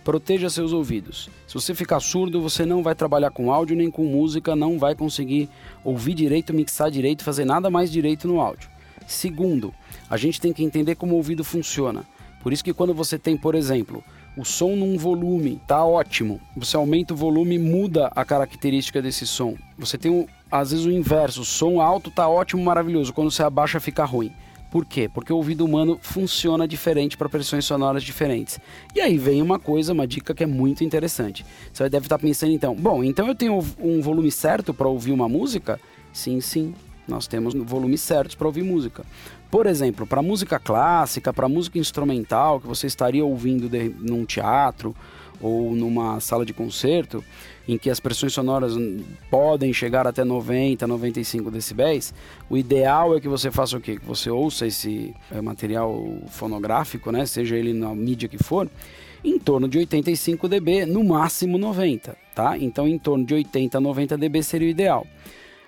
Proteja seus ouvidos. Se você ficar surdo, você não vai trabalhar com áudio nem com música, não vai conseguir ouvir direito, mixar direito, fazer nada mais direito no áudio. Segundo, a gente tem que entender como o ouvido funciona. Por isso que quando você tem, por exemplo, o som num volume tá ótimo, você aumenta o volume, muda a característica desse som. Você tem às vezes o inverso, o som alto tá ótimo, maravilhoso, quando você abaixa fica ruim. Por quê? Porque o ouvido humano funciona diferente para pressões sonoras diferentes. E aí vem uma coisa, uma dica que é muito interessante. Você deve estar pensando então, bom, então eu tenho um volume certo para ouvir uma música? Sim, sim. Nós temos volumes certos para ouvir música. Por exemplo, para música clássica, para música instrumental que você estaria ouvindo de, num teatro ou numa sala de concerto, em que as pressões sonoras podem chegar até 90, 95 decibéis, o ideal é que você faça o quê? Que você ouça esse é, material fonográfico, né, seja ele na mídia que for, em torno de 85 dB, no máximo 90, tá? Então em torno de 80 a 90 dB seria o ideal.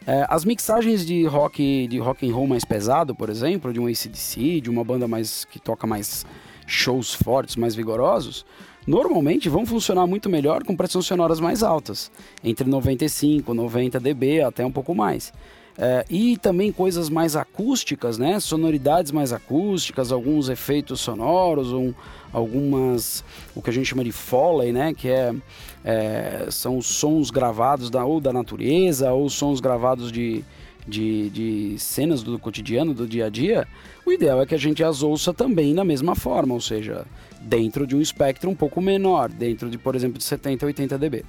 É, as mixagens de rock de rock and roll mais pesado, por exemplo, de um ACDC, de uma banda mais que toca mais shows fortes, mais vigorosos, normalmente vão funcionar muito melhor com pressões sonoras mais altas, entre 95, 90 dB até um pouco mais. É, e também coisas mais acústicas, né? Sonoridades mais acústicas, alguns efeitos sonoros, um, algumas o que a gente chama de foley, né? Que é, é são sons gravados da, ou da natureza ou sons gravados de, de, de cenas do cotidiano, do dia a dia. O ideal é que a gente as ouça também da mesma forma, ou seja, dentro de um espectro um pouco menor, dentro de, por exemplo, de 70 a 80 dB.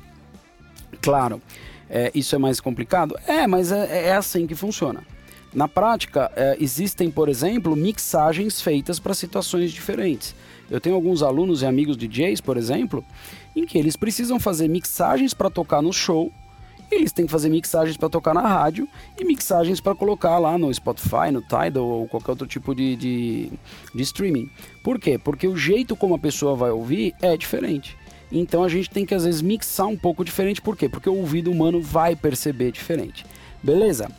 Claro, é, isso é mais complicado? É, mas é, é assim que funciona. Na prática, é, existem, por exemplo, mixagens feitas para situações diferentes. Eu tenho alguns alunos e amigos DJs, por exemplo, em que eles precisam fazer mixagens para tocar no show, eles têm que fazer mixagens para tocar na rádio e mixagens para colocar lá no Spotify, no Tidal ou qualquer outro tipo de, de, de streaming. Por quê? Porque o jeito como a pessoa vai ouvir é diferente. Então a gente tem que às vezes mixar um pouco diferente, por quê? Porque o ouvido humano vai perceber diferente. Beleza?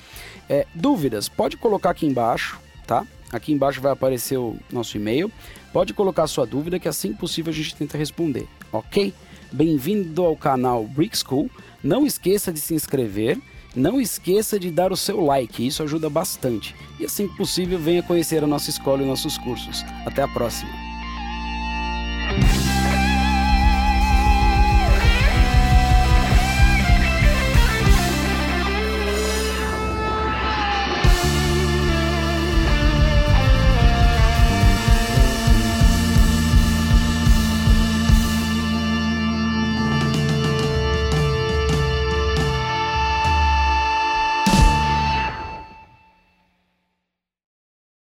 É, dúvidas? Pode colocar aqui embaixo, tá? Aqui embaixo vai aparecer o nosso e-mail. Pode colocar sua dúvida que assim que possível a gente tenta responder, ok? Bem-vindo ao canal Brick School. Não esqueça de se inscrever. Não esqueça de dar o seu like, isso ajuda bastante. E assim que possível, venha conhecer a nossa escola e nossos cursos. Até a próxima!